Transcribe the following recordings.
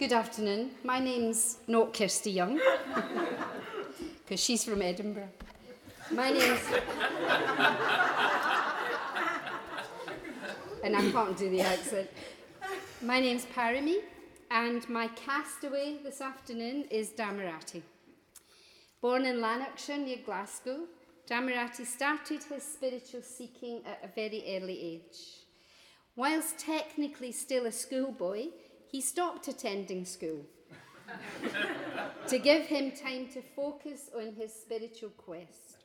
Good afternoon. My name's not Kirsty Young, because she's from Edinburgh. My name's. and I can't do the accent. My name's Parami, and my castaway this afternoon is Dhammarati. Born in Lanarkshire near Glasgow, Dhammarati started his spiritual seeking at a very early age. Whilst technically still a schoolboy, he stopped attending school to give him time to focus on his spiritual quest.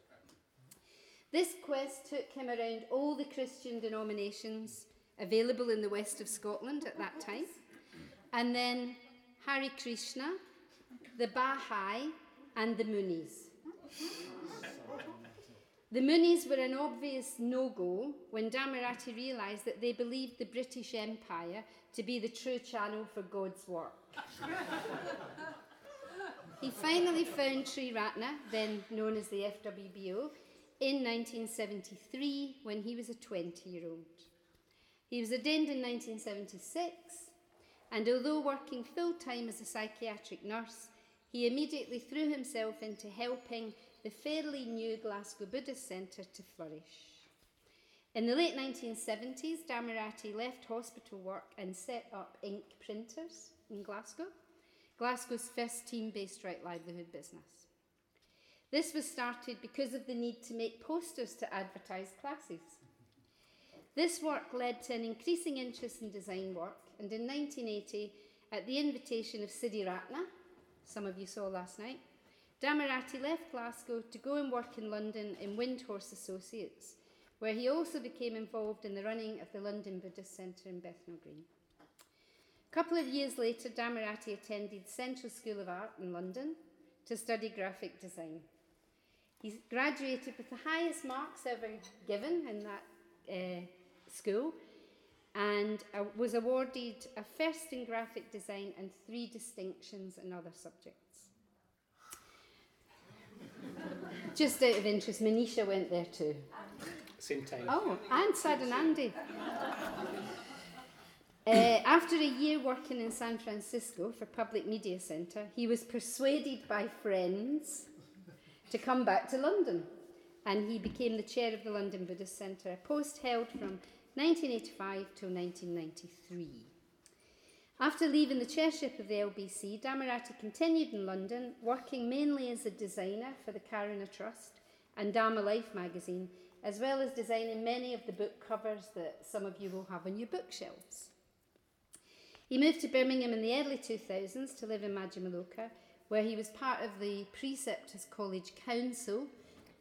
This quest took him around all the Christian denominations available in the west of Scotland at that time, and then Hare Krishna, the Baha'i, and the Moonies. The Moonies were an obvious no go when Dhammarati realised that they believed the British Empire to be the true channel for God's work. he finally found Triratna, then known as the FWBO, in 1973 when he was a 20 year old. He was ordained in 1976, and although working full time as a psychiatric nurse, he immediately threw himself into helping the fairly new Glasgow Buddhist Centre to flourish. In the late 1970s, Dhammarati left hospital work and set up ink printers in Glasgow, Glasgow's first team based right livelihood business. This was started because of the need to make posters to advertise classes. This work led to an increasing interest in design work, and in 1980, at the invitation of Siddhi Ratna, some of you saw last night, Dhammarati left Glasgow to go and work in London in Windhorse Associates, where he also became involved in the running of the London Buddhist Centre in Bethnal Green. A couple of years later, Dhammarati attended Central School of Art in London to study graphic design. He graduated with the highest marks ever given in that uh, school and uh, was awarded a first in graphic design and three distinctions in other subjects. Just out of interest, Manisha went there too. Same time. Oh, and Sad and Andy. Uh, after a year working in San Francisco for Public Media Centre, he was persuaded by friends to come back to London and he became the chair of the London Buddhist Centre, a post held from 1985 till 1993. After leaving the chairship of the LBC, Dhammarati continued in London, working mainly as a designer for the Karuna Trust and Dharma Life magazine, as well as designing many of the book covers that some of you will have on your bookshelves. He moved to Birmingham in the early 2000s to live in Madhyamaloka, where he was part of the Preceptors College Council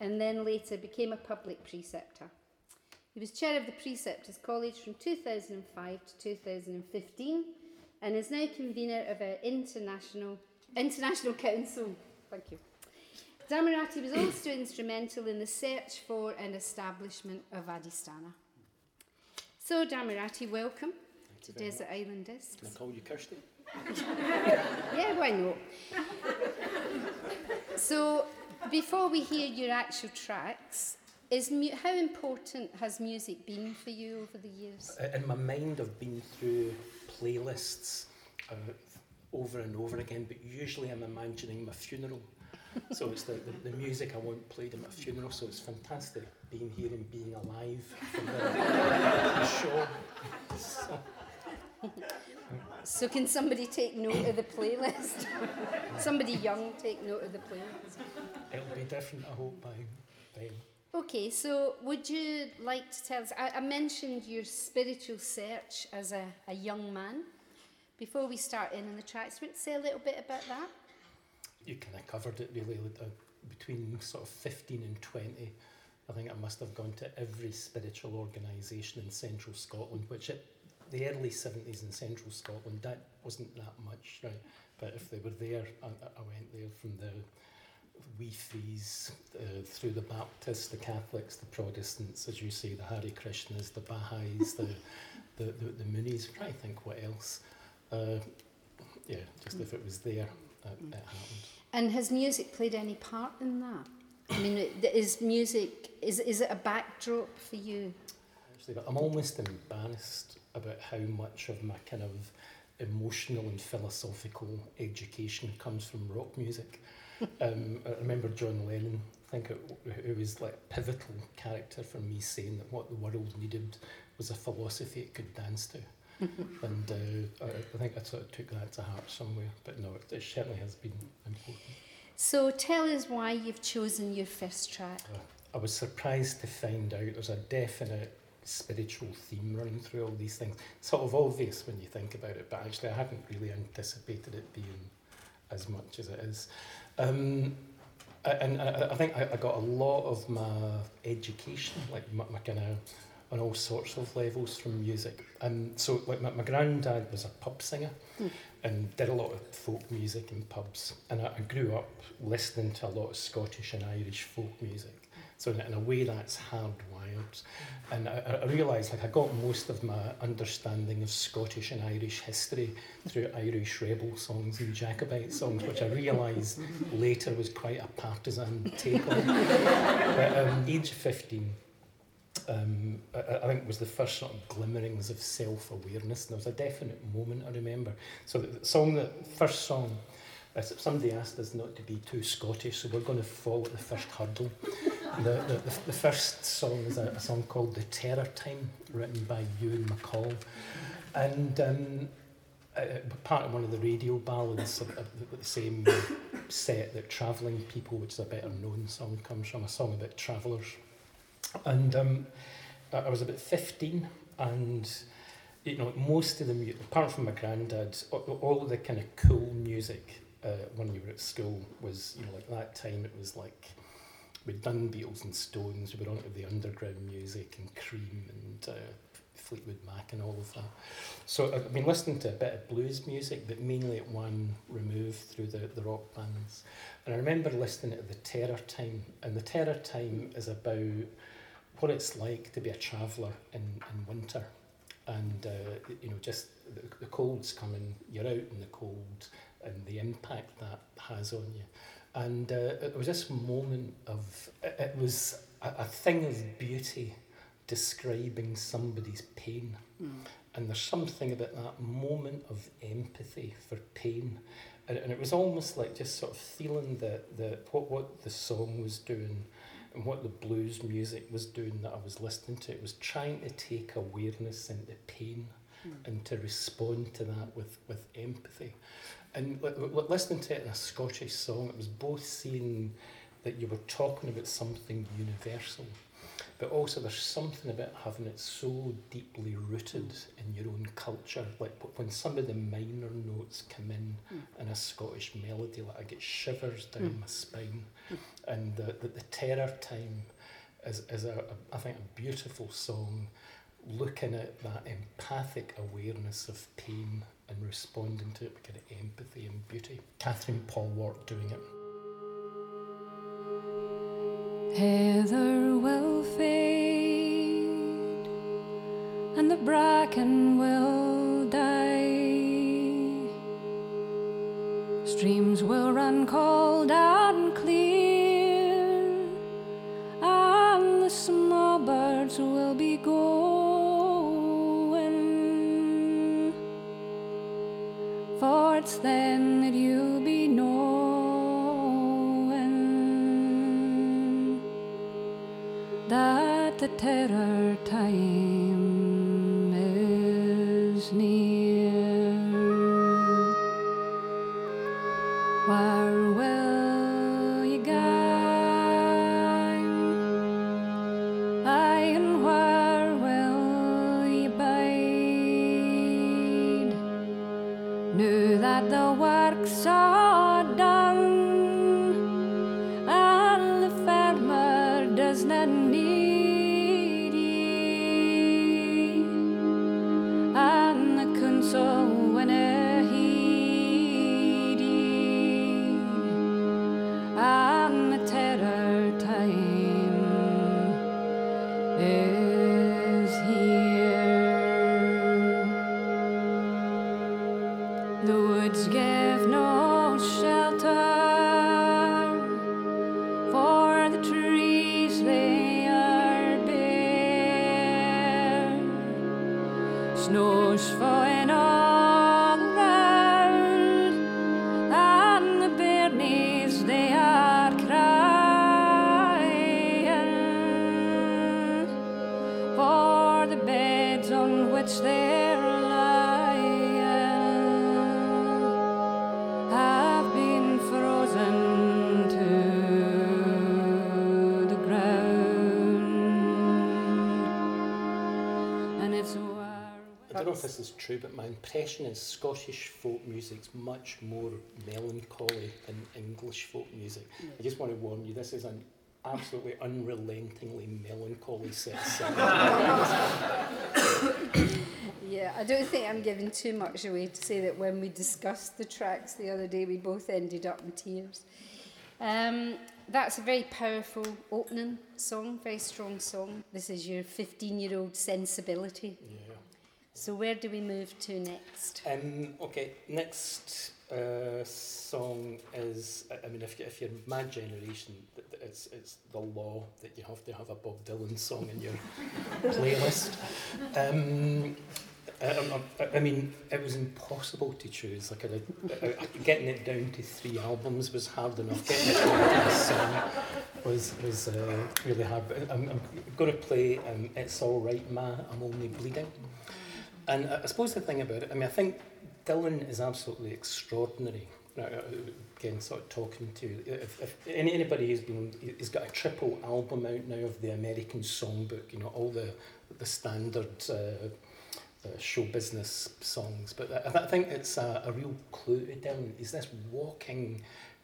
and then later became a public preceptor. He was chair of the Preceptors College from 2005 to 2015 and is now convener of our international, international council. Thank you. Dhammarati was also instrumental in the search for and establishment of Adhisthana. So, Dhammarati, welcome to Desert much. Island Discs. Can I call you Kirsty? Yeah, why not? so, before we hear your actual tracks, is mu- how important has music been for you over the years? Uh, In my mind, I've been through playlists uh, over and over again, but usually I'm imagining my funeral. so it's the, the, the music I want played at my funeral, so it's fantastic being here and being alive for the, the show. So, So, can somebody take note of the playlist? somebody young take note of the playlist. it'll be different, I hope, by then. Okay, so would you like to tell us? I, I mentioned your spiritual search as a, a young man. Before we start in on the tracks, would you say a little bit about that? You kind of covered it really uh, between sort of 15 and 20. I think I must have gone to every spiritual organisation in central Scotland, which at the early 70s in central Scotland, that wasn't that much, right? But if they were there, I, I went there from the Wee Frees uh, through the Baptists, the Catholics, the Protestants, as you say, the Hare Krishnas, the Baha'is, the, the, the, the Moonies, I think what else. Uh, yeah, just if it was there, it, it happened. And has music played any part in that? I mean, is music, is, is it a backdrop for you? Actually, but I'm almost embarrassed about how much of my kind of emotional and philosophical education comes from rock music. Um, I remember John Lennon, I think it, it was like a pivotal character for me saying that what the world needed was a philosophy it could dance to. and uh, I, I think I sort of took that to heart somewhere, but no, it, it certainly has been important. So tell us why you've chosen your first track. Uh, I was surprised to find out there's a definite spiritual theme running through all these things. Sort of obvious when you think about it, but actually I hadn't really anticipated it being as much as it is. Um, and I, I think I, I got a lot of my education, like my, my kind of on all sorts of levels from music. Um, so like my, my granddad was a pub singer mm. and did a lot of folk music in pubs. And I, I grew up listening to a lot of Scottish and Irish folk music. So in, in a way that's hardwired. And I, I realised like I got most of my understanding of Scottish and Irish history through Irish rebel songs and Jacobite songs, which I realised later was quite a partisan take on. but um, age 15, um, I, I think was the first sort of glimmerings of self-awareness. And There was a definite moment I remember. So the, the song, the first song, somebody asked us not to be too Scottish, so we're going to fall at the first hurdle. The, the, the, first song is a, a song called The Terror Time, written by Ewan MacColl. And um, uh, part of one of the radio ballads of, of the same set that Travelling People, which is a better known song, comes from, a song about travellers. And um, I was about 15 and you know, most of the music, apart from my granddad, all the kind of cool music uh, when we were at school was, you know, like that time it was like, we'd done Beatles and Stones, we were on to the underground music and Cream and uh, Fleetwood Mac and all of that. So I've been listening to a bit of blues music, but mainly at one remove through the, the rock bands. And I remember listening to The Terror Time, and The Terror Time is about what it's like to be a traveller in, in winter. And, uh, you know, just the, the cold's coming, you're out in the cold, and the impact that has on you. And uh, it was this moment of, it was a, a thing of beauty describing somebody's pain. Mm. And there's something about that moment of empathy for pain. And, and it was almost like just sort of feeling that the, what, what the song was doing and what the blues music was doing that I was listening to, it was trying to take awareness into pain mm. and to respond to that with, with empathy. And listening to it in a Scottish song, it was both seeing that you were talking about something universal, but also there's something about having it so deeply rooted in your own culture. Like when some of the minor notes come in mm. in a Scottish melody, like I get shivers down mm. my spine. Mm. And the, the, the terror time is, is a, a, I think, a beautiful song looking at that empathic awareness of pain and responding to it with kind of empathy and beauty. Karine Polwart doing it. Heather will fade and the bracken will die. Streams will run cold and clear, the time Snows falling all this is true, but my impression is Scottish folk music's much more melancholy than English folk music. I just want to warn you, this is an absolutely unrelentingly melancholy set. Yeah, I don't think I'm giving too much away to say that when we discussed the tracks the other day, we both ended up in tears. Um, that's a very powerful opening song, very strong song. This is your 15 year old sensibility. yeah. So, where do we move to next? Um, okay, next uh, song is, I- mean, if, you, if you're my generation, it's, it's the law that you have to have a Bob Dylan song in your playlist. Um, I, I, I mean, it was impossible to choose. Like, I, I, I, getting it down to three albums was hard enough. Getting it down to a song was was uh, really hard. But I'm, I'm going to play um, "It's All Right, Ma, I'm Only Bleeding." And I suppose the thing about it, I mean, I think Dylan is absolutely extraordinary. Now, uh, again, sort of talking to if, if anybody who's been, he's got a triple album out now of the American Songbook. You know, all the the standard uh, uh, show business songs. But I, I think it's a, a real clue to Dylan. Is this walking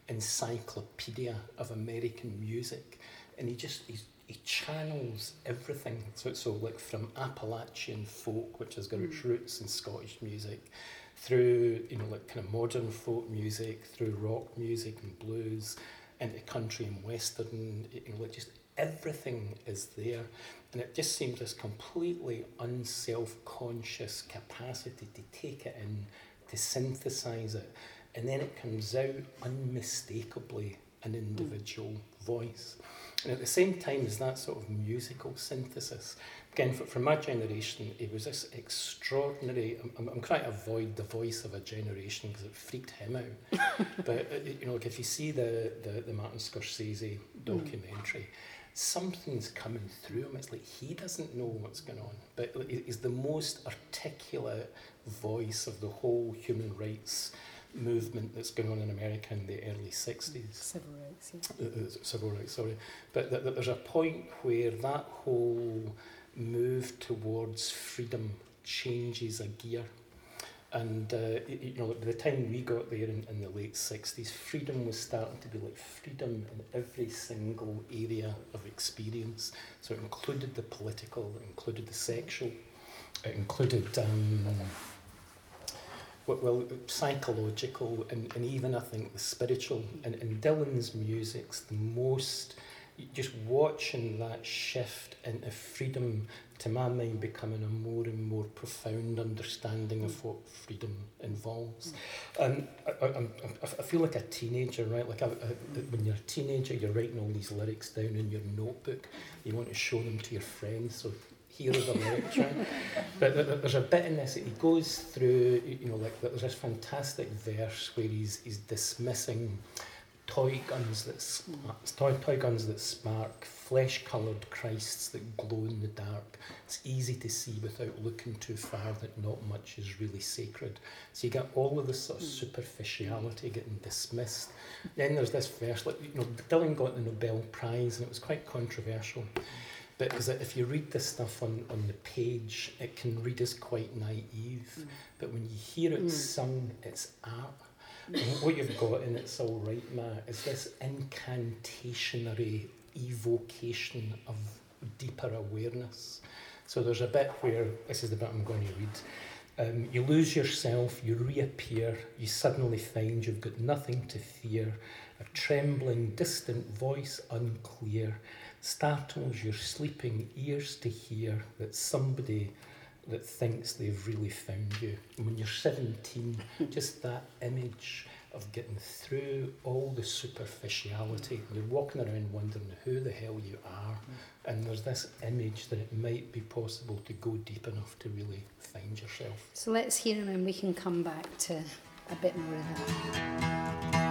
encyclopedia of American music, and he just he's, he channels everything. So so like from Appalachian folk, which has got its hmm. roots in Scottish music, through you know like kind of modern folk music, through rock music and blues, into country and western. You know, like just everything is there, and it just seems this completely unself-conscious capacity to take it in, to synthesize it, and then it comes out unmistakably an hmm. individual voice. And at the same time as that sort of musical synthesis, again, for, from my generation, it was this extraordinary. I'm, I'm, trying to avoid the voice of a generation because it freaked him out. but uh, you know, like if you see the the, the Martin Scorsese documentary, something's coming through him. It's like he doesn't know what's going on, but he's the most articulate voice of the whole human rights movement that's going on in America in the early 60s Civil rights, yeah. uh, uh, civil rights, sorry. But th- th- there's a point where that whole move towards freedom changes a gear. And uh, you know, by the time we got there in, in the late 60s, freedom was starting to be like freedom in every single area of experience. So it included the political, it included the sexual, it included um, well, psychological and, and even I think the spiritual. And, and Dylan's music's the most, just watching that shift into freedom, to my mind, becoming a more and more profound understanding of what freedom involves. Um, I, I, I, I feel like a teenager, right? Like I, I, when you're a teenager, you're writing all these lyrics down in your notebook. You want to show them to your friends. So here are the lyrics. But th- th- there's a bit in this that he goes through, you know, like there's this fantastic verse where he's he's dismissing toy guns that spark, toy, toy guns that spark, flesh-coloured Christs that glow in the dark. It's easy to see without looking too far that not much is really sacred. So you get all of this sort of hmm. superficiality getting dismissed. Then there's this verse, like you know, Dylan got the Nobel Prize and it was quite controversial. Is that if you read this stuff on, on the page, it can read as quite naive. But when you hear it sung, it's art. What you've got in It's All Right, Ma, is this incantationary evocation of deeper awareness. So there's a bit where, this is the bit I'm going to read. Um, you lose yourself, you reappear, you suddenly find you've got nothing to fear. A trembling, distant voice, unclear, startles your sleeping ears to hear that somebody that thinks they've really found you. And when you're 17, just that image of getting through all the superficiality, you're walking around wondering who the hell you are, and there's this image that it might be possible to go deep enough to really find yourself. So let's hear him and we can come back to a bit more of that.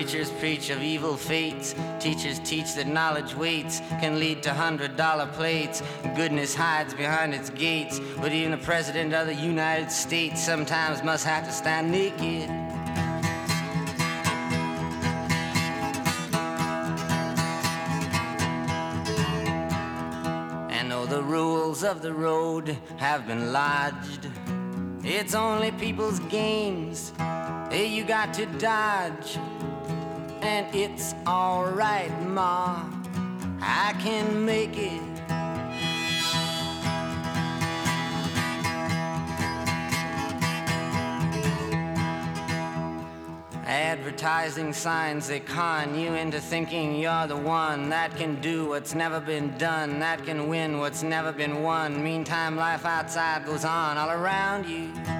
Preachers preach of evil fates, teachers teach that knowledge waits can lead to hundred dollar plates. Goodness hides behind its gates, but even the president of the United States sometimes must have to stand naked. And though the rules of the road have been lodged, it's only people's games. Hey, you got to dodge. And it's alright, Ma. I can make it. Advertising signs they con you into thinking you're the one that can do what's never been done, that can win what's never been won. Meantime, life outside goes on all around you. You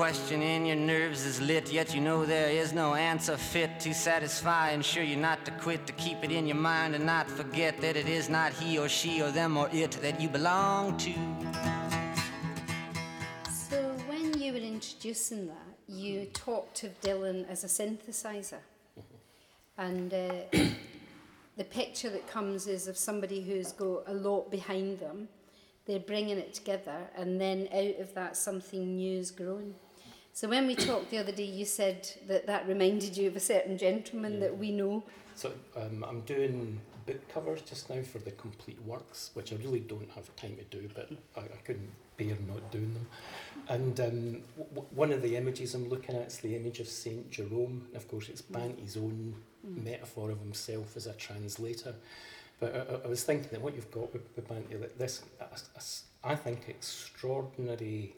Question in your nerves is lit, yet you know there is no answer fit to satisfy. Ensure you not to quit, to keep it in your mind and not forget that it is not he or she or them or it that you belong to. So when you were introducing that, you talked of Dylan as a synthesizer. And uh, the picture that comes is of somebody who's got a lot behind them. They're bringing it together, and then out of that, something new is grown. So when we talked the other day, you said that that reminded you of a certain gentleman that we know. So um, I'm doing book covers just now for the complete works, which I really don't have time to do, but I, I couldn't bear not doing them. And um, w- one of the images I'm looking at is the image of Saint Jerome. And of course, it's Bhante's own metaphor of himself as a translator. But I, I- was thinking that what you've got with, with Bhante, that this, a- a I think, extraordinary,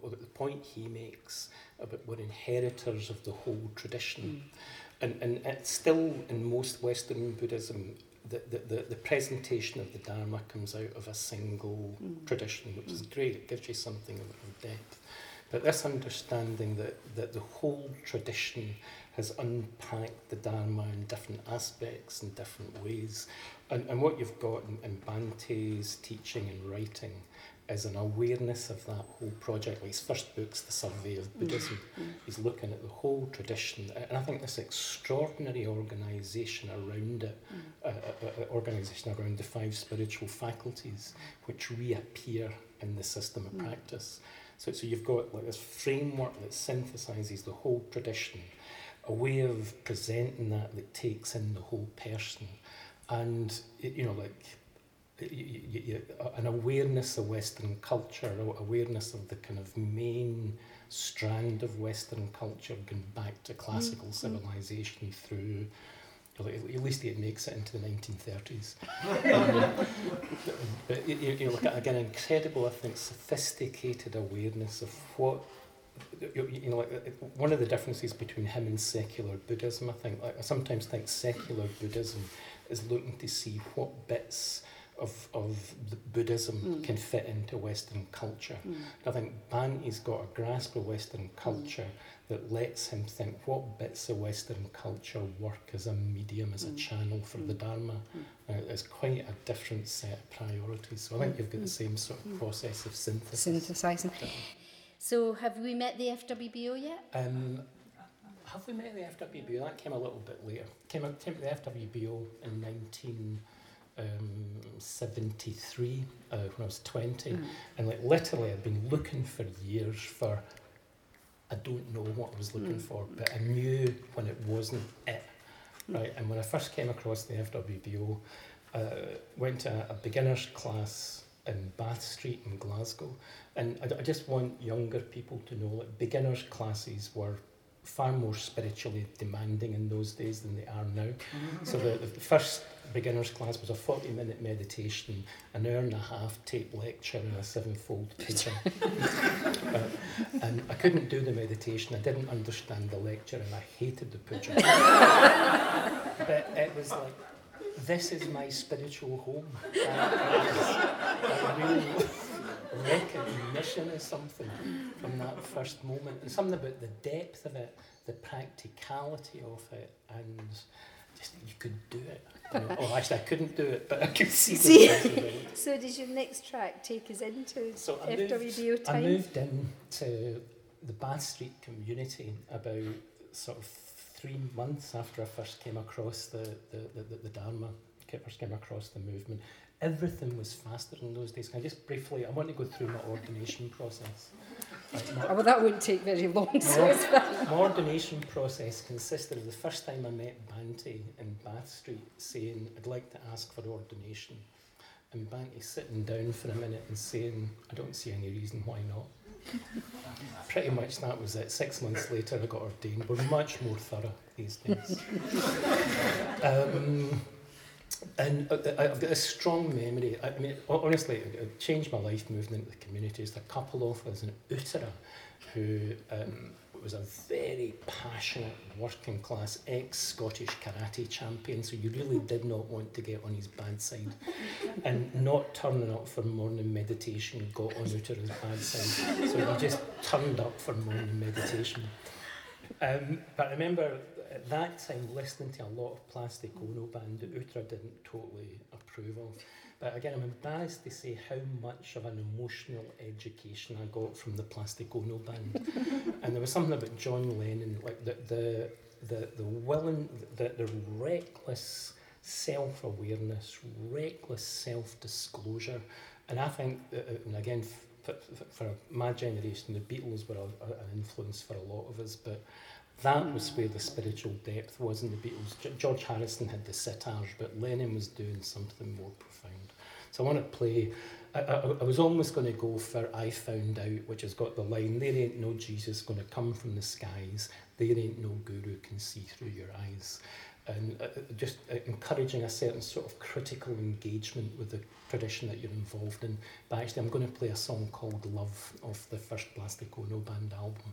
the, the point he makes about we're inheritors of the whole tradition. Hmm. And, and it's still in most Western Buddhism, the, the, the, the presentation of the Dharma comes out of a single hmm. tradition, which is hmm. great. It gives you something of, of depth. But this understanding that, that the whole tradition has unpacked the Dharma in different aspects and different ways. And, and what you've got in, in Bhante's teaching and writing is an awareness of that whole project. Like his first book's The Survey of Buddhism. He's looking at the whole tradition. And I think this extraordinary organisation around it, uh, uh, uh, organisation around the five spiritual faculties, which reappear in the system of practice. So, so you've got like this framework that synthesises the whole tradition, a way of presenting that that takes in the whole person, and y- you know like an awareness of Western culture, awareness of the kind of main strand of Western culture going back to classical civilization through. At at least it makes it into the 1930s. Um, but you, you know, like again, incredible, I think, sophisticated awareness of what you, you know, like one of the differences between him and secular Buddhism, I think, like, I sometimes think secular Buddhism is looking to see what bits of, of Buddhism mm. can fit into Western culture. Mm. I think Bhante's got a grasp of Western mm. culture that lets him think what bits of Western culture work as a medium, as a channel for the Dharma. Uh, it's quite a different set of priorities. So I think you've got the same sort of process of synthesis. Synthesising. So have we met the FWBO yet? Um, have we met the FWBO? That came a little bit later. Came, came to the FWBO in Um, 1973 uh, when I was 20. Hmm. And like literally I'd been looking for years for, I don't know what I was looking hmm. for, but I knew when it wasn't it. Hmm. Right, and when I first came across the FWBO, uh, went to a, a beginner's class in Bath Street in Glasgow. And I, I just want younger people to know that beginners classes were far more spiritually demanding in those days than they are now. so the, the first beginner's class was a 40 minute meditation, an hour and a half tape lecture and a sevenfold puja. uh, and I couldn't do the meditation, I didn't understand the lecture and I hated the puja. but it was like, this is my spiritual home. A real recognition of something from that first moment. And something about the depth of it, the practicality of it, and just you could do it. Oh, actually, I couldn't do it, but I could see See? So does your next track take us into So I moved, FWBO I time? moved into the Bath Street community about sort of three months after I first came across the, the, the, the, the Dharma, first came across the movement. Everything was faster in those days. Can I just briefly, I want to go through my ordination process. My- Oh, well, that wouldn't take very long, so No. my ordination process consisted of the first time I met Bhante in Bath Street saying, I'd like to ask for ordination. And Bhante sitting down for a minute and saying, I don't see any reason why not. Pretty much that was it. Six months later, I got ordained. We're much more thorough these days. um, and uh, I- I've got a strong memory. I mean, honestly, it it changed my life moving into the community. There's a couple of us in Uttara who um, was a very passionate working class ex Scottish karate champion. So you really did not want to get on his bad side. And not turning up for morning meditation got on Uttara's bad side. So he just turned up for morning meditation. Um, but I remember at that time listening to a lot of Plastic Ono band that Uttara didn't totally approve of. But again, I'm embarrassed to say how much of an emotional education I got from the Plastic Ono band. and there was something about John Lennon, like the the the, the willing, the, the reckless self-awareness, reckless self-disclosure. And I think, that, uh, and again, f- f- for my generation, the Beatles were a, a, an influence for a lot of us, but that was where the spiritual depth was in the Beatles. George Harrison had the sitars, but Lennon was doing something more profound. So I want to play. I, I, I was almost going to go for I Found Out, which has got the line, There ain't no Jesus going to come from the skies, there ain't no guru can see through your eyes. And uh, uh, just uh, encouraging a certain sort of critical engagement with the tradition that you're involved in. But actually, I'm going to play a song called Love off the first Plastic Ono Band album,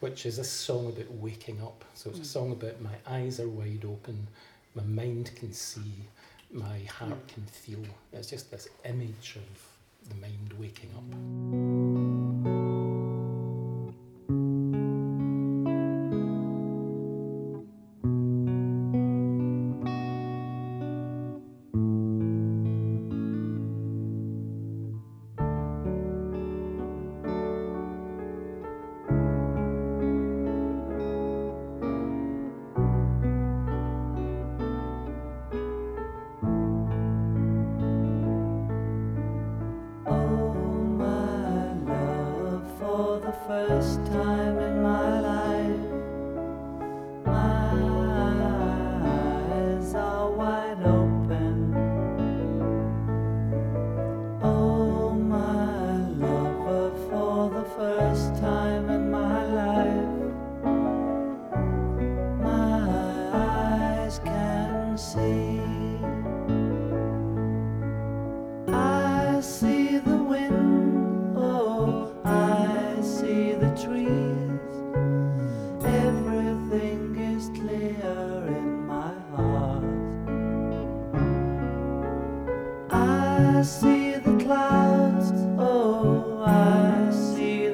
which is a song about waking up. So it's a mm. song about my eyes are wide open, my mind can see, my heart can feel. It's just this image of the mind waking up.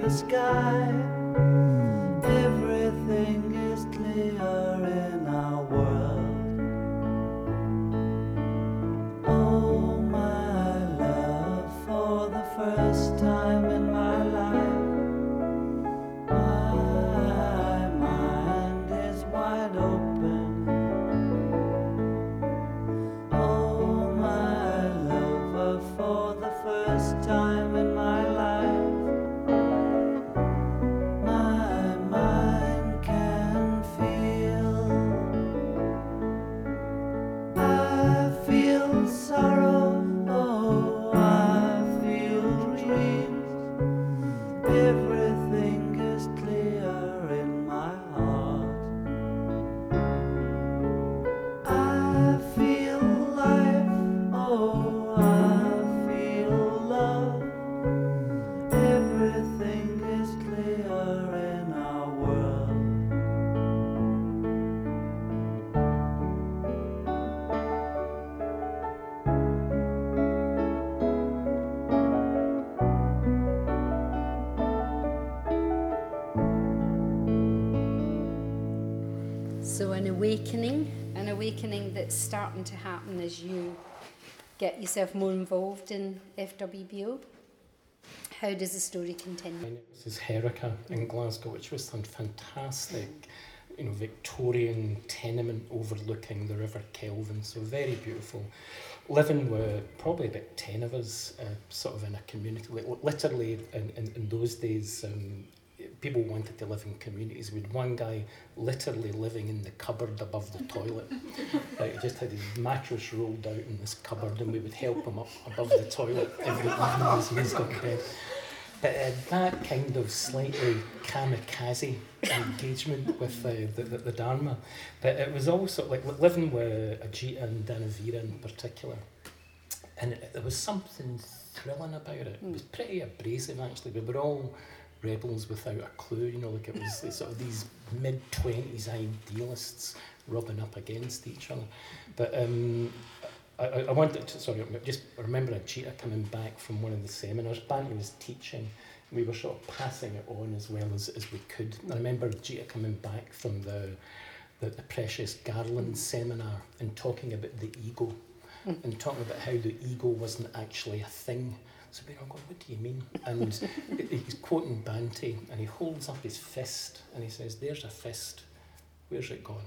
the sky. Awakening, an awakening that's starting to happen as you get yourself more involved in FWBO. How does the story continue? This is Heruka in Glasgow, which was some fantastic, you know, Victorian tenement overlooking the River Kelvin. So very beautiful. Living with probably about 10 of us, uh, sort of in a community. Literally, in, in, in those days, um, people wanted to live in communities. Had one guy literally living in the cupboard above the toilet. like, he just had his mattress rolled out in this cupboard, and we would help him up above the toilet every evening as he was going to bed. But uh, that kind of slightly kamikaze engagement with uh, the, the, the Dharma, but it was also like living with Ajita and Dhanavira in particular, and it, there was something thrilling about it. It was pretty abrasive actually. We were all rebels without a clue, you know, like it was sort of these mid 20s idealists rubbing up against each other. But um, I, I wanted to, sorry, just remember Ajita coming back from one of the seminars. Bhante was teaching, we were sort of passing it on as well as, as we could. I remember Ajita coming back from the, the, the Precious Garland seminar and talking about the ego mm. and talking about how the ego wasn't actually a thing. So we're all going, what do you mean? And he's quoting Bhante and he holds up his fist and he says, there's a fist. Where's it gone?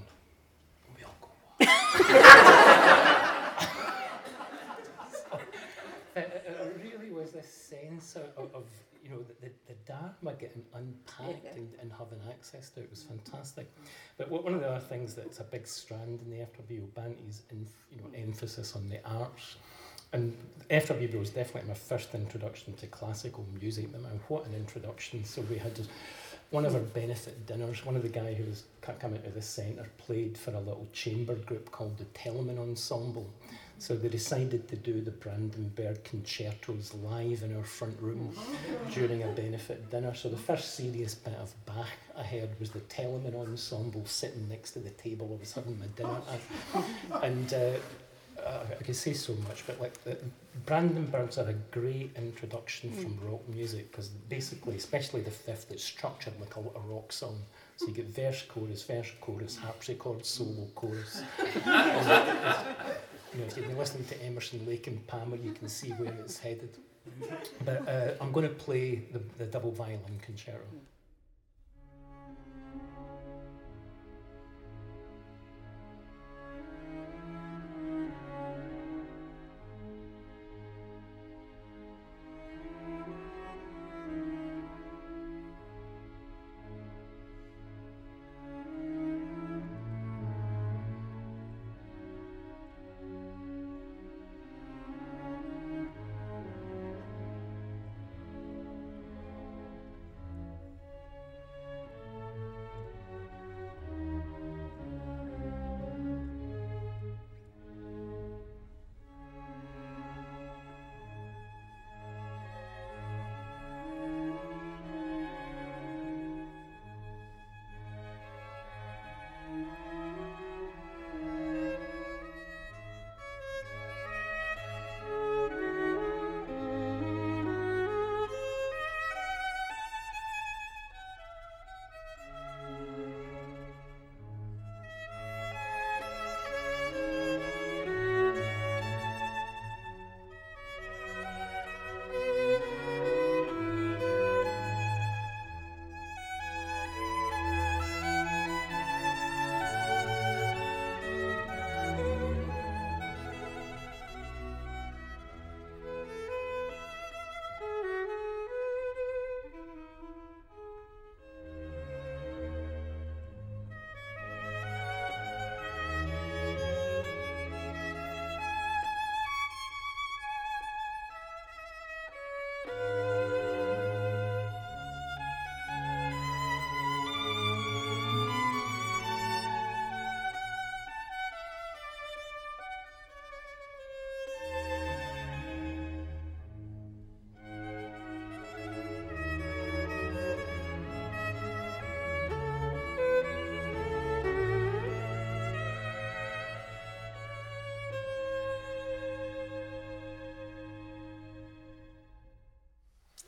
And we all go, what? it, it, really was this sense of, of you know, the, the Dharma getting unpacked yeah. and, and having access to it was fantastic. But one of the other things that's a big strand in the FWBO Bhante's in, you know, emphasis on the arts. And FWBO was definitely my first introduction to classical music. Man, what an introduction! So we had just one of our benefit dinners. One of the guy who was coming to the centre played for a little chamber group called the Telemann Ensemble. So they decided to do the Brandenburg concertos live in our front room during a benefit dinner. So the first serious bit of Bach I heard was the Telemann Ensemble sitting next to the table I was having my dinner at. And uh, uh, I could say so much, but like the Brandenburgs are a great introduction mm. from rock music because basically, especially the fifth, it's structured like a, a rock song. So you get verse, chorus, verse, chorus, harpsichord, solo, chorus. you know, if you've been listening to Emerson, Lake and Palmer, you can see where it's headed. But uh, I'm going to play the, the double violin concerto.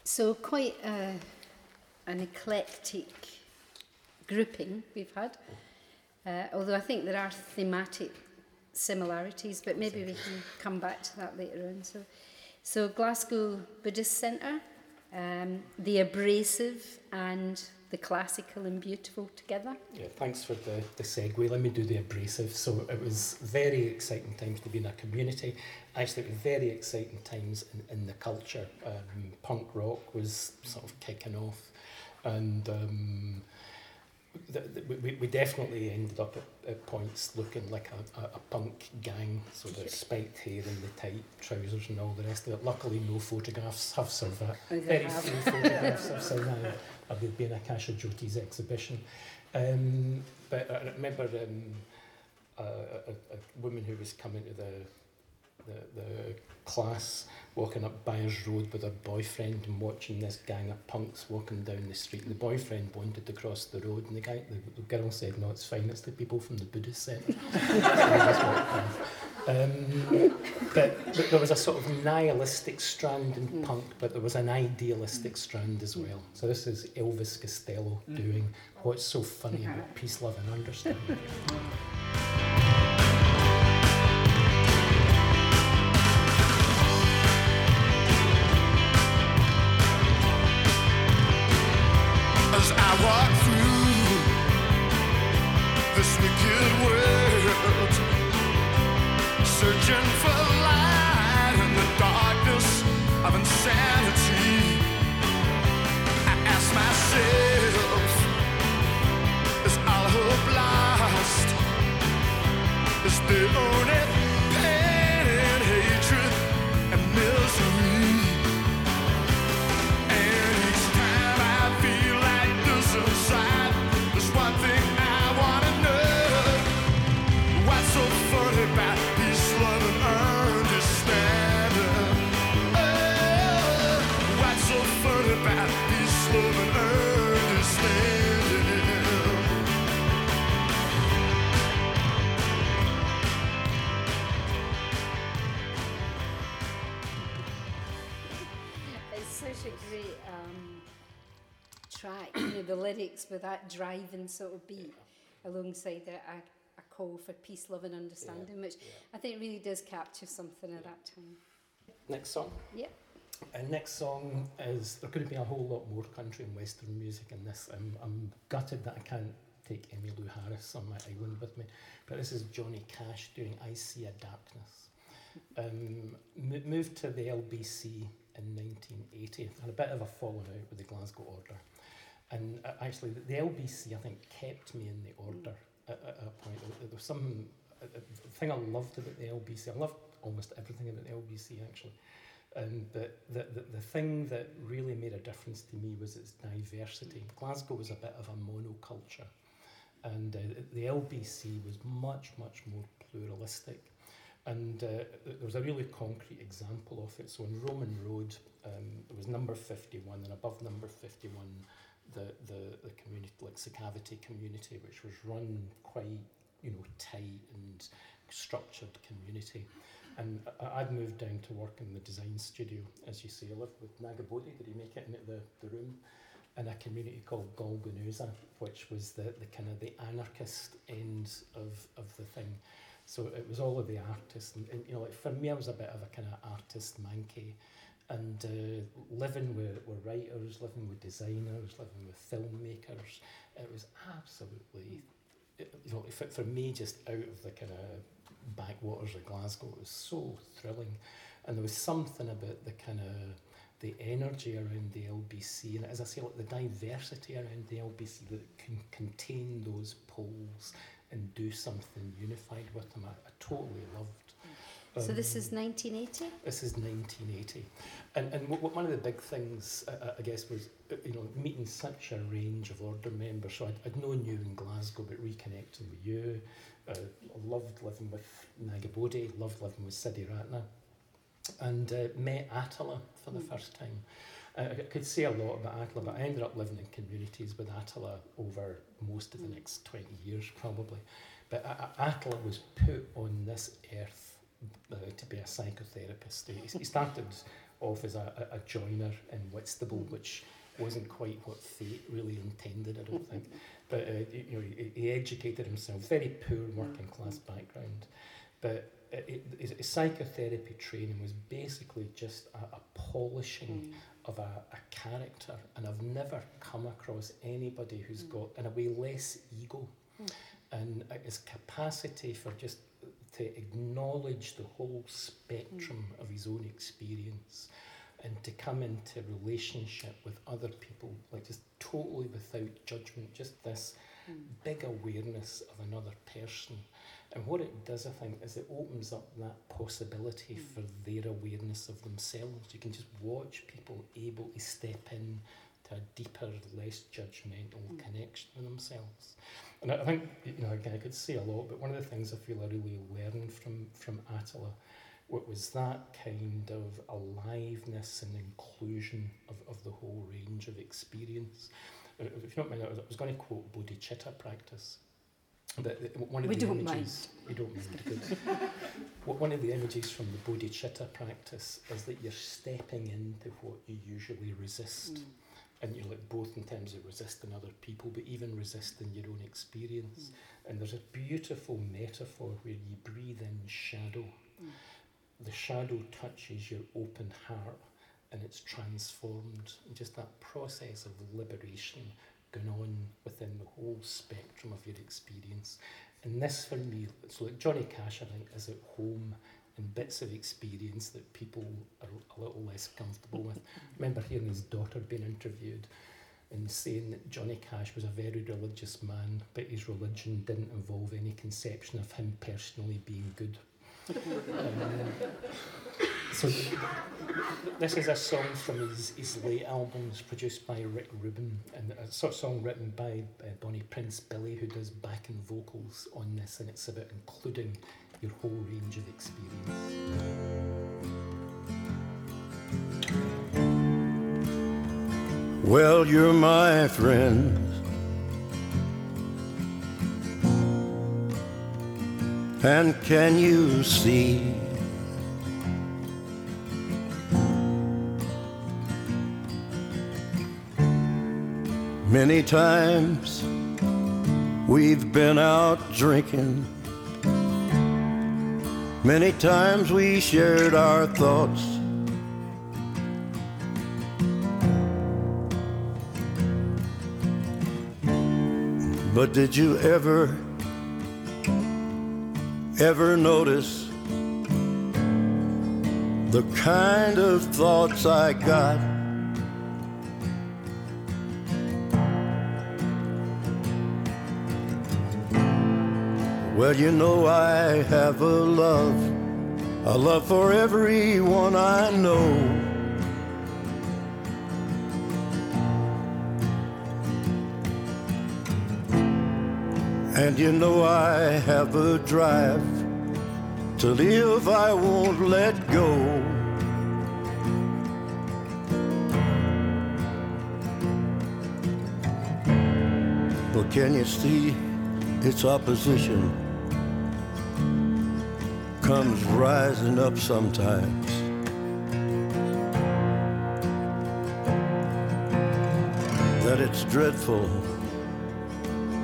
So quite a, an eclectic grouping we've had. Uh, although I think there are thematic similarities, but maybe we can come back to that later on. So, so Glasgow Buddhist Centre, um, the abrasive and the classical and beautiful together. Yeah, thanks for the, the segue. Let me do the abrasive. So it was very exciting times to be in a community. Actually, it was very exciting times in, in the culture. Um, punk rock was sort of kicking off. And um, we, we definitely ended up at, at points looking like a, a, a punk gang, so the spiked hair and the tight trousers and all the rest of it. Luckily, no photographs have survived. Oh, Very have. few photographs have survived. I've been in Akasha Jyoti's exhibition. Um, but I remember um, a, a, a woman who was coming to the, the, the class walking up Byres Road with her boyfriend and watching this gang of punks walking down the street. And The boyfriend wanted to cross the road and the guy, the, the girl said, no, it's fine, it's the people from the Buddhist centre. So they just walked off. um, but, but there was a sort of nihilistic strand in Mm. punk, but there was an idealistic strand as well. So this is Elvis Costello doing what's so funny about peace, love and understanding. with that driving sort of beat alongside a, a, a call for peace, love, and understanding, which I think really does capture something at that time. Next song. Yep. And next song is there could be a whole lot more country and western music in this. I'm, I'm gutted that I can't take Emmylou Harris on my island with me, but this is Johnny Cash doing "I See a Darkness." Um, mo- moved to the LBC in 1980. Had a bit of a falling out with the Glasgow Order, and uh, actually the, LBC I think kept me in the Order at, at a point. There, was some uh, uh, thing I loved about the LBC. I loved almost everything about the LBC actually. Um, but the, the, the thing that really made a difference to me was its diversity. Glasgow was a bit of a monoculture, and uh, the LBC was much, much more pluralistic. And uh, there was a really concrete example of it. So in Roman Road, um, there was number 51, and above number 51, the, the, the community, like Sukhavati community, which was run quite, you know, tight and structured community. And I'd moved down to work in the design studio, as you say. I with Nagabodhi, did he make it into the, the room? In a community called Golgonooza, which was the, the kind of the anarchist end of, of the thing. So it was all of the artists, and, and you know, like for me, I was a bit of a kind of artist manky, and uh, living with, with writers, living with designers, living with filmmakers. It was absolutely, you know, for, for me, just out of the kind of backwaters of Glasgow, it was so thrilling, and there was something about the kind of the energy around the LBC, and as I say, like the diversity around the LBC that can contain those poles and do something unified with them. I, I totally loved. So this Um, is 1980? this is 1980, and and what one of the big things uh, uh, I guess was uh, you know meeting such a range of order members. So I'd, I'd known you in Glasgow, but reconnecting with you, uh, loved living with Nagabodhi, loved living with Siddhi Ratna, and uh, met Attila for the Mm. first time. Uh, I could say a lot about Attila, but I ended up living in communities with Attila over most of the Mm. next 20 years, probably. But Attila was put on this earth uh, to be a psychotherapist. He, he started off as a, a, joiner in Whitstable, which wasn't quite what fate really intended, I don't think. But uh, you know, he, he educated himself, very poor working class background, but uh, it, his, his psychotherapy training was basically just a, a polishing of a, a character, and I've never come across anybody who's got, in a way, less ego, and uh, his capacity for just to acknowledge the whole spectrum of his own experience and to come into relationship with other people like just totally without judgment just this hmm. big awareness of another person. And what it does i think is it opens up that possibility hmm. for their awareness of themselves. You can just watch people able to step in to a deeper less judgmental connection with themselves and I think, you know, again, I could say a lot, but one of the things I feel I really learned from, from Attila what was that kind of aliveness and inclusion of, of the whole range of experience. Uh, If you don't mind, I was, going to quote bodhicitta practice. But one of We the don't mind. images, You don't mind, good. One of the images from the bodhicitta practice is that you're stepping into what you usually resist and you're like both in terms of resisting other people but even resisting your own experience. Mm. And there's a beautiful metaphor where you breathe in shadow. Mm. The shadow touches your open heart and it's transformed. And just that process of liberation going on within the whole spectrum of your experience. And this for me so like johnny cash i think is at home in bits of experience that people are a little less comfortable with I remember hearing his daughter being interviewed and saying that Johnny Cash was a very religious man, but his religion didn't involve any conception of him personally being good. Um, so th- this is a song from his, his late albums produced by Rick Rubin and a sort of song written by uh, Bonnie Prince Billy who does backing vocals on this and it's about including your whole range of experience. Well, you're my friend. And can you see? Many times we've been out drinking. Many times we shared our thoughts. But did you ever, ever notice the kind of thoughts I got? Well, you know I have a love, a love for everyone I know. And you know I have a drive to live, I won't let go. But can you see its opposition comes rising up sometimes? That it's dreadful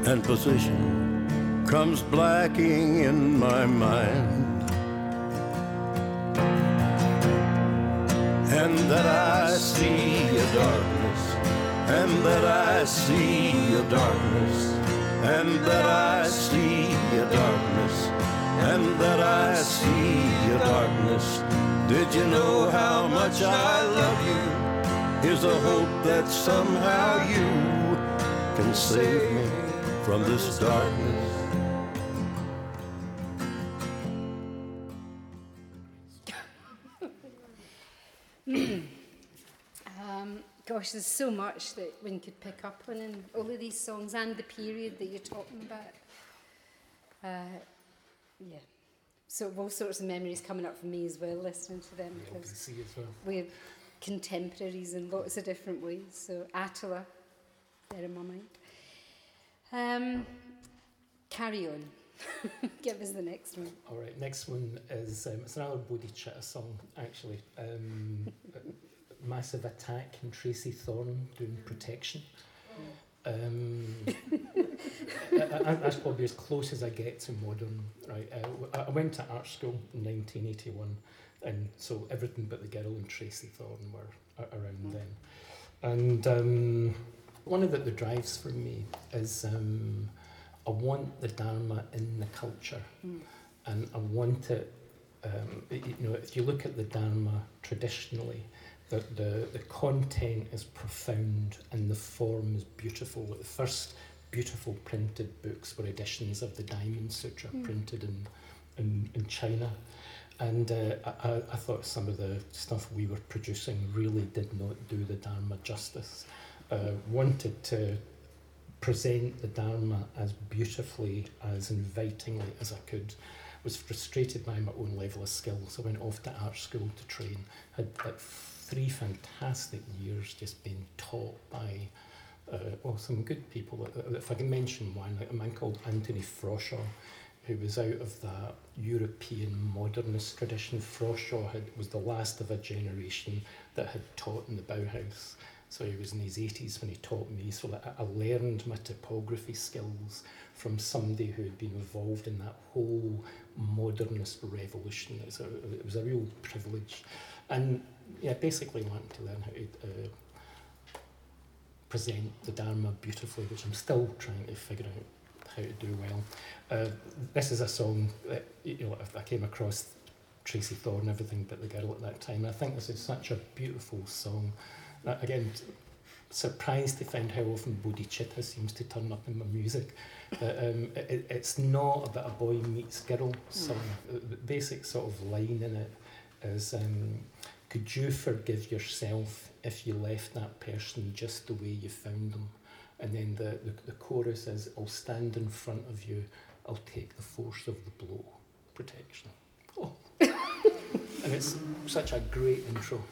and position comes blacking in my mind. And that I see a darkness, and that I see a darkness, and that I see a darkness, and that I see a darkness. Did you know how much I love you? Here's a hope that somehow you can save me from this darkness. Um, gosh, there's so much that one could pick up on in all of these songs and the period that you're talking about. Uh, yeah. So all sorts of memories coming up for me as well, listening to them Yeah, because see as well. we're contemporaries in lots of different ways. So Attila, there in my mind. Um, carry on. Give us the next one. All right, next one is um, it's another bodhicitta song actually. Um, Massive Attack and Tracey Thorn doing Protection. Um, I, I, that's probably as close as I get to modern. Right, uh, I went to art school in 1981, and so everything but the girl and Tracey Thorn were around then. And um, one of the, the drives for me is um, I want the Dharma in the culture, and I want it. Um, you know, if you look at the Dharma traditionally, the, the, the content is profound and the form is beautiful. The first beautiful printed books were editions of the Diamond Sutra printed in, in, in China. And uh, I, I- I thought some of the stuff we were producing really did not do the Dharma justice. Uh, wanted to present the Dharma as beautifully, as invitingly as I could. Was frustrated by my own level of skill, so I went off to art school to train. Had like three fantastic years just being taught by uh, well some good people. If I can mention one, like a man called Anthony Froshaug, who was out of that European modernist tradition. Froshaug had, was the last of a generation that had taught in the Bauhaus. So he was in his 80s when he taught me. So I, I learned my typography skills from somebody who had been involved in that whole modernist revolution. It was a, it was a real privilege. And yeah, basically learned to learn how to uh, present the Dharma beautifully, which I'm still trying to figure out how to do well. Uh, this is a song that you know I came across Tracey Thorn, everything but the girl at that time. I think this is such a beautiful song. Uh, again, surprised to find how often Bodhicitta seems to turn up in my music. But, um, it, it's not about a boy meets girl song. The the basic sort of line in it is, um, could you forgive yourself if you left that person just the way you found them? And then the, the, the chorus is, I'll stand in front of you, I'll take the force of the blow. Protection. Oh. and it's such a great intro.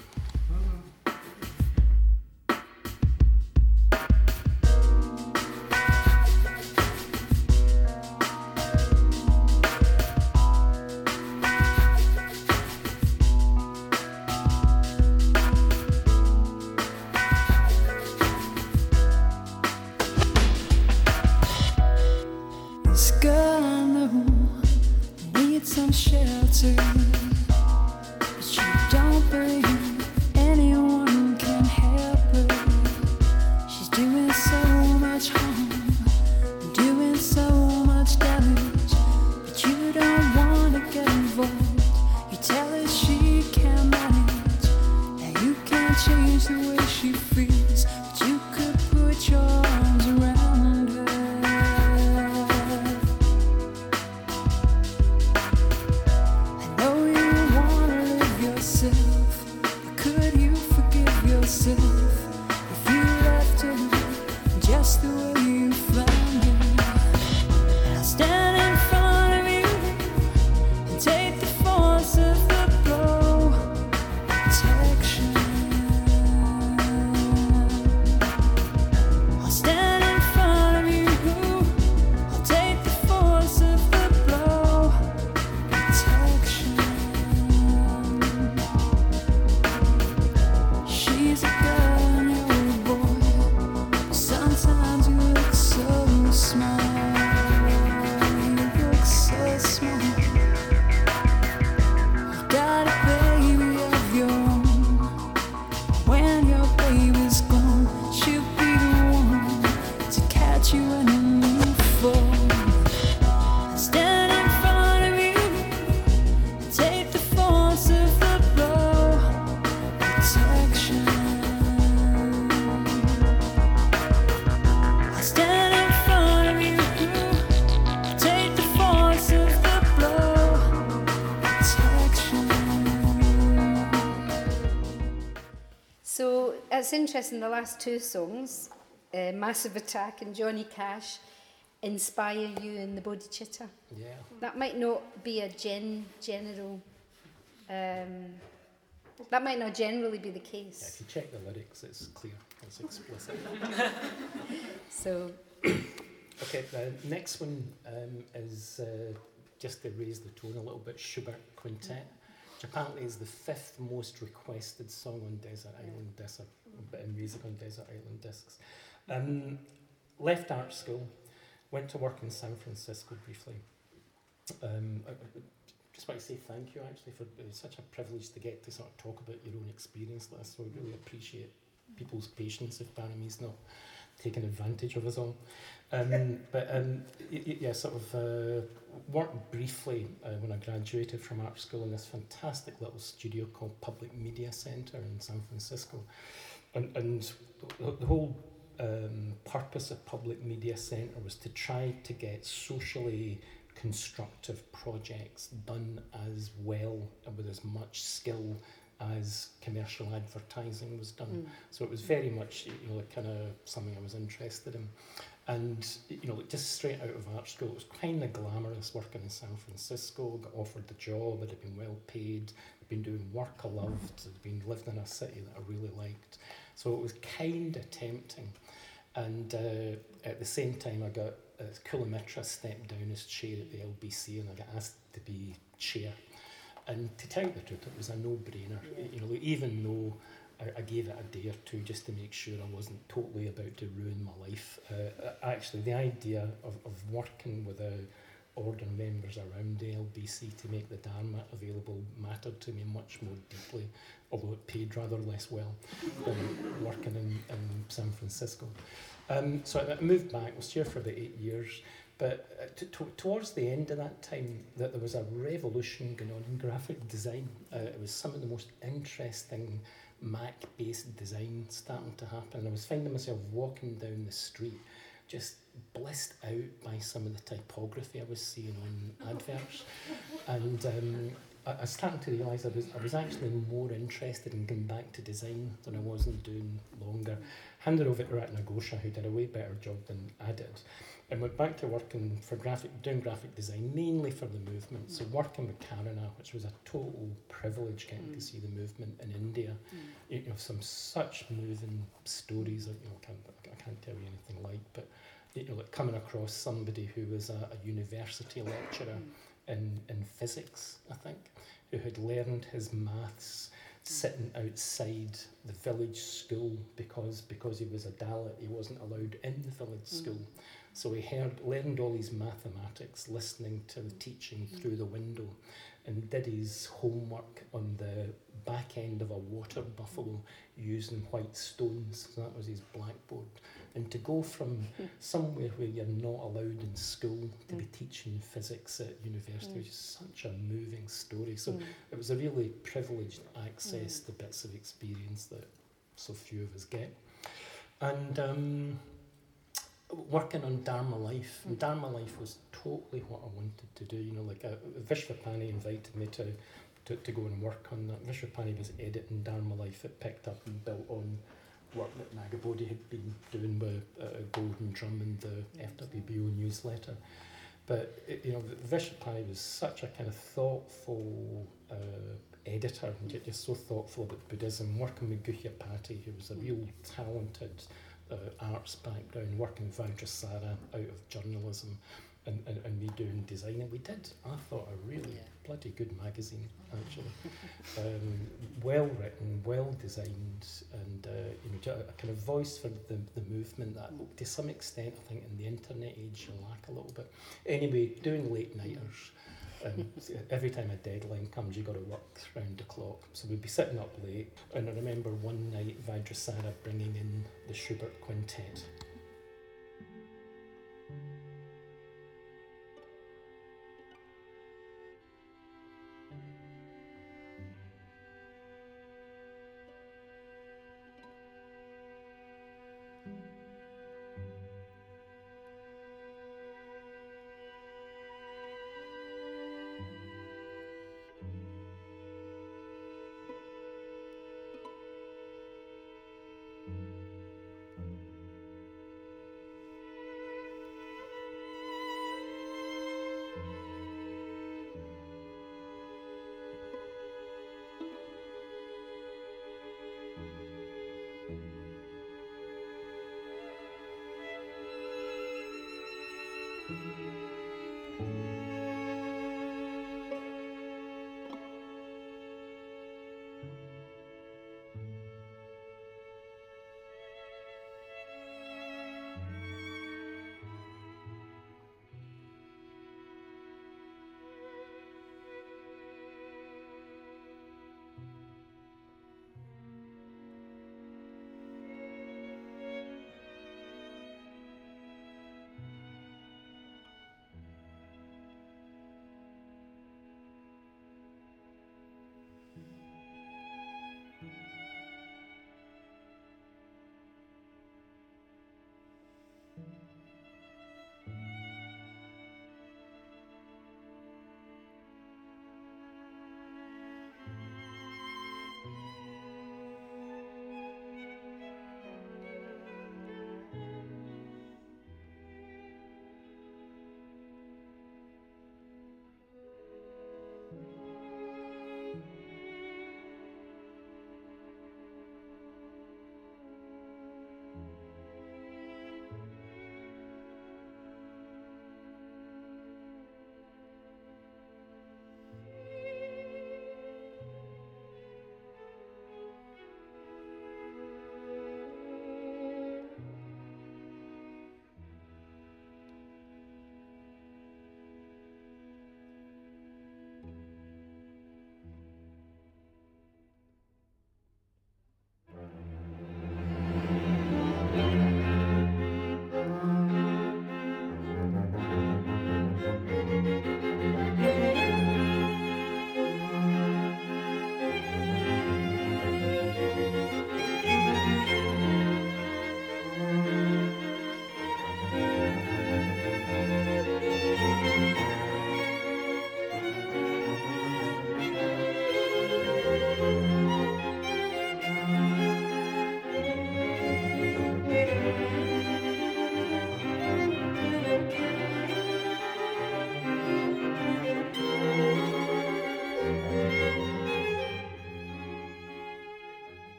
It's interesting, the last two songs, uh, Massive Attack and Johnny Cash, inspire you in the Bodhicitta. Yeah. That might not be a gen general, um, that might not generally be the Yeah, case. if you check the lyrics, it's clear, it's explicit. So, Okay, the next one um, is uh, just to raise the tone a little bit. Schubert Quintet, apparently is the fifth most requested song on Desert Island Discs, a bit of music on Desert Island Discs. Um, left art school, went to work in San Francisco briefly. Um, I, I just want to say thank you actually for it's such a privilege to get to sort of talk about your own experience like this. So I really appreciate people's patience if Baname's not taking advantage of us all. Um, but um, yeah, sort of uh, worked briefly uh, when I graduated from art school in this fantastic little studio called Public Media Centre in San Francisco. And, and the, whole um, purpose of Public Media Centre was to try to get socially constructive projects done as well and with as much skill as commercial advertising was done. Mm. So it was very much, you know, kind of something I was interested in. And, you know, like just straight out of art school, it was kind of glamorous working in San Francisco, got offered the job, it had been well paid, I'd been doing work I loved, I'd been living in a city that I really liked. So it was kind of tempting. And uh, at the same time, I got uh, Kulamitra stepped down as chair at the LBC and I got asked to be chair. And to tell you the truth, it was a no-brainer. You know, even though I, I gave it a day or two just to make sure I wasn't totally about to ruin my life. Uh, actually, the idea of, of working with the order members around LBC to make the Dharma available mattered to me much more deeply, although it paid rather less well than working in, in San Francisco. Um, so I I moved back, was here for about eight years. But uh, t- t- towards the end of that time, that there was a revolution going on in graphic design. Uh, it was some of the most interesting Mac-based design starting to happen. And I was finding myself walking down the street, just blissed out by some of the typography I was seeing on adverts. And um, I, I starting to realise I was, I was actually more interested in going back to design than I was in doing longer. Handed over to Ratna Gosha, who did a way better job than I did and went back to working for graphic, doing graphic design mainly for the movement. So mm. working with Karuna, which was a total privilege getting to Mm. see the movement in India. Mm. You know, some such moving stories that you know, can't, I can't tell you anything like, but you know, like coming across somebody who was a, a university mm. lecturer in, in physics, I think, who had learned his maths sitting outside the village school because because he was a Dalit, he wasn't allowed in the village school. So he heard, learned all his mathematics, listening to the teaching mm. through the window, and did his homework on the back end of a water mm. buffalo using white stones. So that was his blackboard. And to go from hmm. somewhere where you're not allowed in school to be mm. teaching physics at university was just such a moving story. So it was a really privileged access to bits of experience that so few of us get. And um, working on Dharma Life, and Dharma Life was totally what I wanted to do. You know, like uh, Vishvapani invited me to, to, to go and work on that. Vishvapani was editing Dharma Life. It picked up and built on work that Nagabodhi had been doing with uh, Golden Drum and the FWBO newsletter. But it, you know, Vishvapani was such a kind of thoughtful uh, editor, and just so thoughtful about Buddhism. Working with Guhya Pati, who was a real talented uh, arts background, working with Vajrasara out of journalism, and, and, and me doing design. And we did, I thought, a really Yeah. bloody good magazine, actually. um, well written, well designed, and uh, you know, a kind of voice for the, the movement that, to some extent, I think in the internet age, you lack a little bit. Anyway, doing late nighters. Every time a deadline comes, you got to work round the clock. So we'd be sitting up late, and I remember one night Vajrasara bringing in the Schubert Quintet.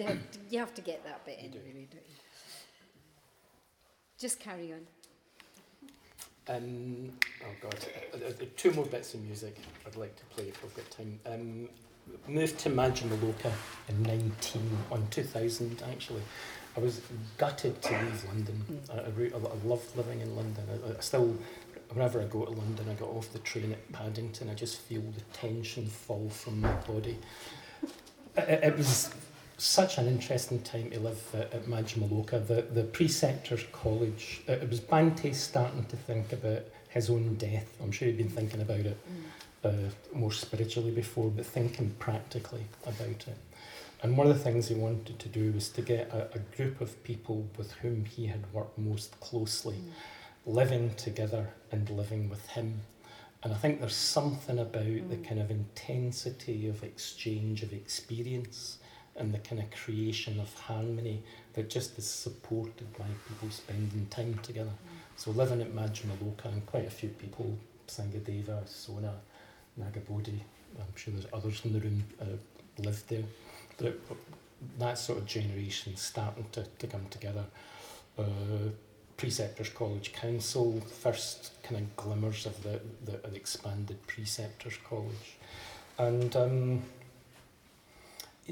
You, have to, you have to get that bit in, really, don't you? Just carry on. Um, oh God, uh, uh, two more bits of music I'd like to play if we've got time. Um, moved to Madhyamaloka in 19, on 2000 actually. I was gutted to leave London. I, I, re- I I loved living in London. I, I still, whenever I go to London, I get off the train at Paddington, I just feel the tension fall from my body. It- it was such an interesting time to live at, at Madhyamaloka. The, the preceptor's college, it, it was Bhante starting to think about his own death. I'm sure he'd been thinking about it mm. uh, more spiritually before, but thinking practically about it. And one of the things he wanted to do was to get a, a group of people with whom he had worked most closely, mm. living together and living with him. And I think there's something about the mm. kind of intensity of exchange of experience and the kind of creation of harmony that just is supported by people spending time together. So living at Madhyamaloka and quite a few people, Sanghadeva, Sona, Nagabodhi, I'm sure there's others in the room, uh, lived there. That, that sort of generation starting to, to come together. Uh, Preceptors College Council, first kind of glimmers of the, the, the expanded Preceptors College. And um,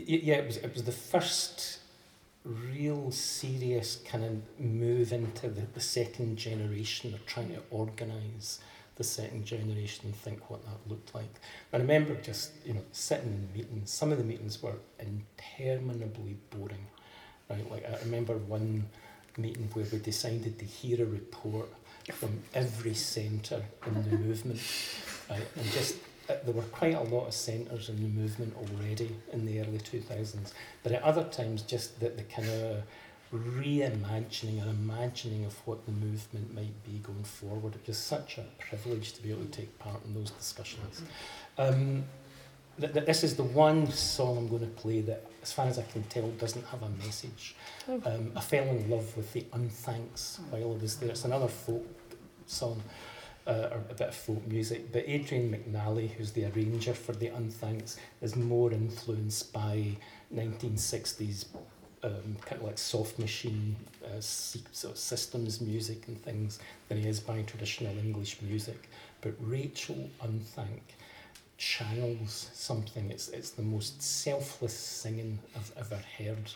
yeah, it was, it was the first real serious kind of move into the, the second generation of trying to organise the second generation and think what that looked like. I remember just, you know, sitting in meetings. Some of the meetings were interminably boring. Right? Like I remember one meeting where we decided to hear a report from every centre in the movement. Right? And just there were quite a lot of centres in the movement already in the early 2000s. But at other times, just the, the kind of reimagining or imagining of what the movement might be going forward. It was such a privilege to be able to take part in those discussions. Um, th- th- this is the one song I'm going to play that, as far as I can tell, doesn't have a message. Um, I fell in love with the Unthanks while I was there. It's another folk song. Uh, or a bit of folk music, but Adrian McNally, who's the arranger for the Unthanks, is more influenced by 1960s um, kind of like soft machine uh, sort of systems music and things than he is by traditional English music. But Rachel Unthank channels something. It's it's the most selfless singing I've ever heard.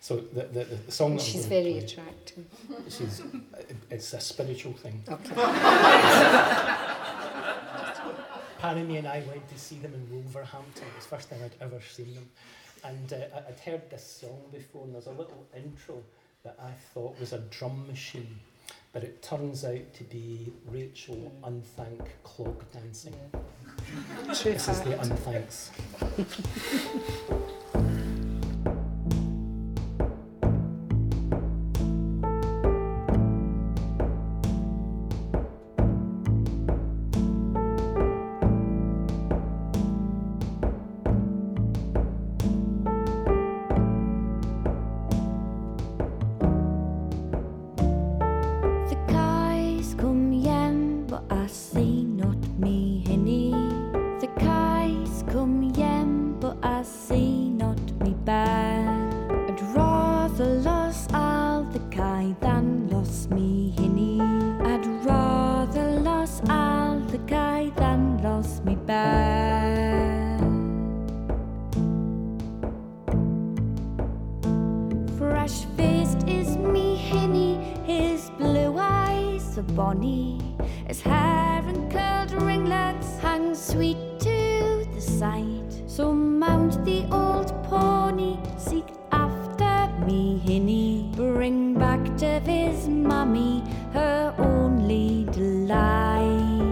So the the, the, song that She's very play, attractive. she's it's a spiritual thing. Okay. Parami and I went to see them in Wolverhampton. It was the first time I'd ever seen them. And uh, I'd heard this song before, and there's a little intro that I thought was a drum machine. But it turns out to be Rachel Unthank clog dancing. True This is the. Unthanks. his mummy her only delight.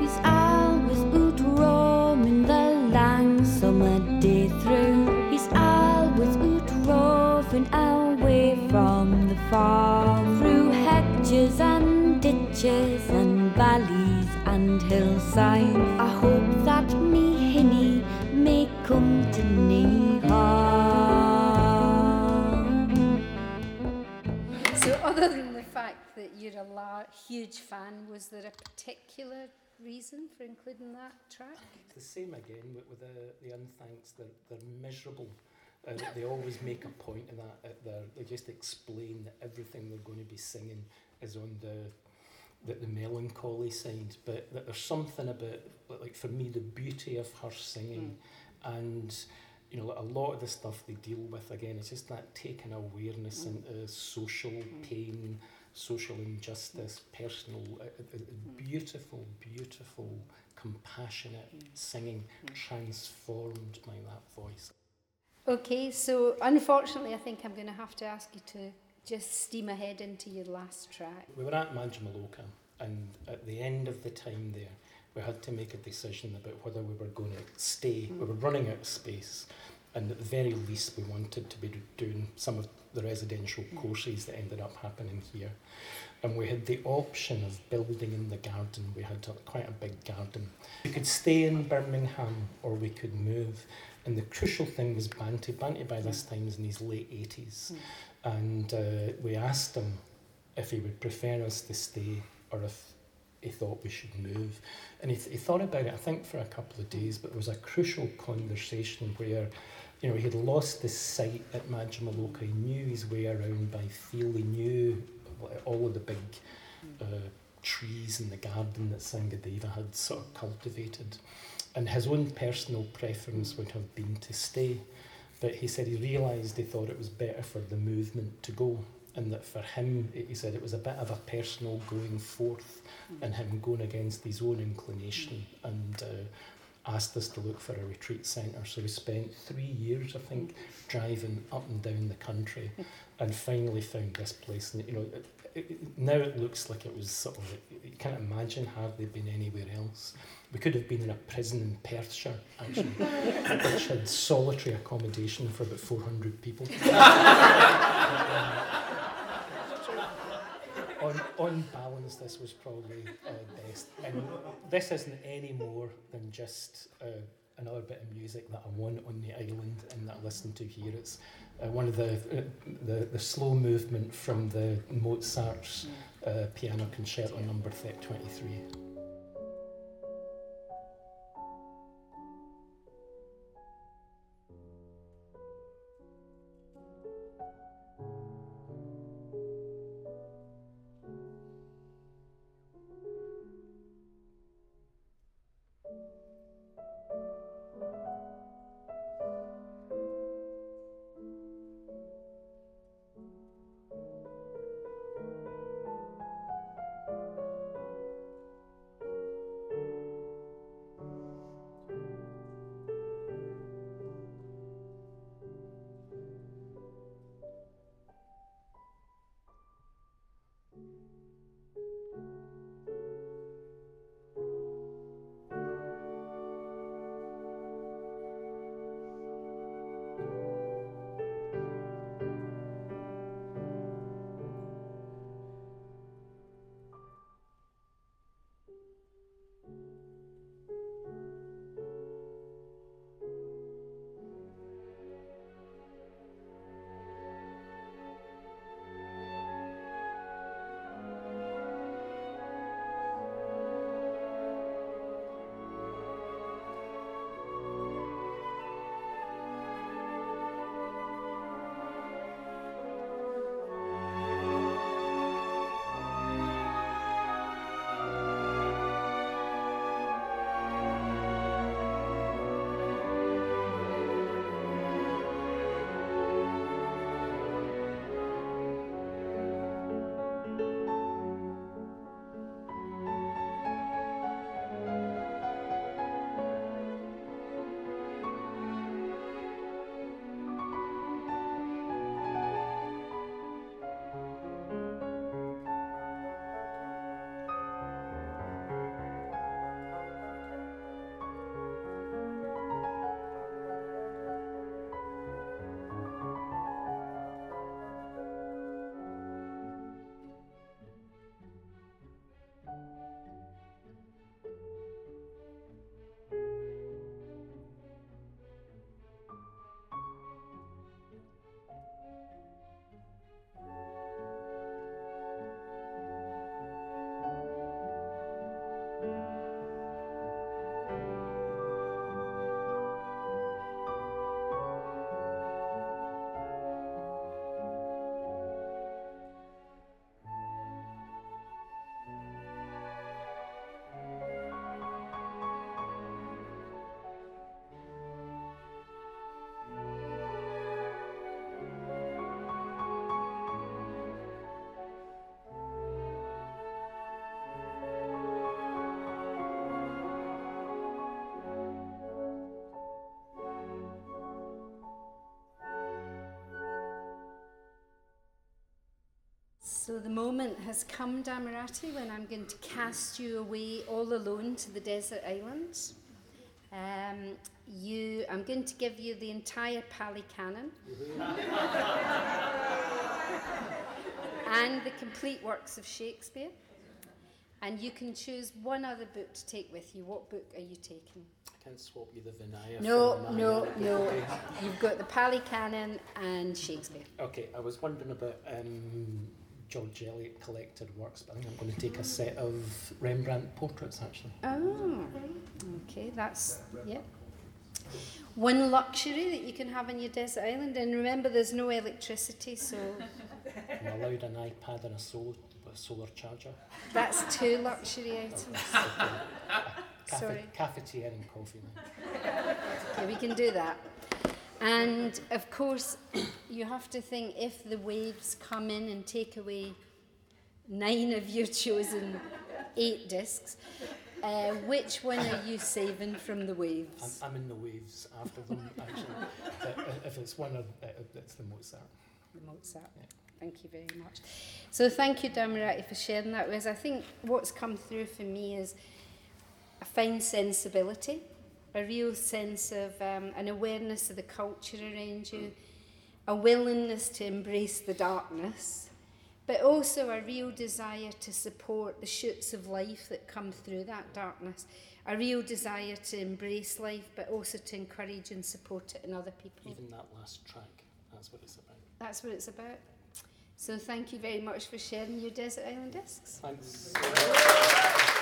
He's always out roaming the long summer day through. He's always out roving away from the farm. Through hedges and ditches and valleys and hillsides. A huge fan, was there a particular reason for including that track? It's the same again with, with the, the unthanks. They're, they're miserable. Uh, they always make a point of that. uh, they're- They just explain that everything they're going to be singing is on the the, the melancholy side. But that there's something about, like for me, the beauty of her singing, and you know, a lot of the stuff they deal with again, it's just that taking awareness into social pain, social injustice, personal, uh, uh, uh, beautiful, beautiful, compassionate singing transformed by that voice. Okay, so unfortunately, I think I'm going to have to ask you to just steam ahead into your last track. We were at Madhyamaloka, and at the end of the time there, we had to make a decision about whether we were going to stay. We were running out of space, and at the very least, we wanted to be doing some of the residential mm. courses that ended up happening here. And we had the option of building in the garden. We had quite a big garden. We could stay in Birmingham or we could move. And the crucial thing was Bhante. Bhante by this mm. time was in his late 80s. Mm. And uh, we asked him if he would prefer us to stay or if he thought we should move. And he, th- he thought about it, I think, for a couple of days, but there was a crucial conversation where, you know, he had lost his sight at Madhyamaloka. He knew his way around by feel. He knew all of the big uh, trees in the garden that Sanghadeva had sort of cultivated. And his own personal preference would have been to stay. But he said he realised he thought it was better for the movement to go. And that for him, he said it was a bit of a personal going forth and him going against his own inclination and uh, asked us to look for a retreat centre. So we spent three years, I think, driving up and down the country and finally found this place. And, you know, it, it, now it looks like it was sort of, you can't imagine hardly been anywhere else. We could have been in a prison in Perthshire, actually, which had solitary accommodation for about 400 people. on, on balance, this was probably uh, best. And this isn't any more than just uh, another bit of music that I want on the island and that I listen to here. It's uh, one of the, uh, the the slow movement from the Mozart's uh, piano concerto number 23. So the moment has come, Dhammarati, when I'm going to cast you away all alone to the desert islands. Um, you, I'm going to give you the entire Pali Canon and the complete works of Shakespeare. And you can choose one other book to take with you. What book are you taking? I can swap you the Vinaya. No, the no, no. You've got the Pali Canon and Shakespeare. Okay, I was wondering about um, George Eliot collected works, but I think I'm going to take a set of Rembrandt portraits actually. Oh, okay, that's, yeah. One luxury that you can have on your desert island, and remember there's no electricity, so I'm allowed an iPad and a solar, a solar charger. that's two luxury items. Cafe, Sorry. Cafetiere and coffee. now. Okay, we can do that. And of course, you have to think if the waves come in and take away nine of your chosen eight discs, uh, which one are you saving from the I'm, waves? I'm in the waves after them actually. if it's one of, uh, it's the Mozart. The Mozart. Thank you very much. So thank you, Dhammarati, for sharing that with us. I think what's come through for me is a fine sensibility, a real sense of um, an awareness of the culture around you, a willingness to embrace the darkness, but also a real desire to support the shoots of life that come through that darkness, a real desire to embrace life, but also to encourage and support it in other people. Even that last track, that's what it's about. That's what it's about. So thank you very much for sharing your Desert Island discs. Thanks.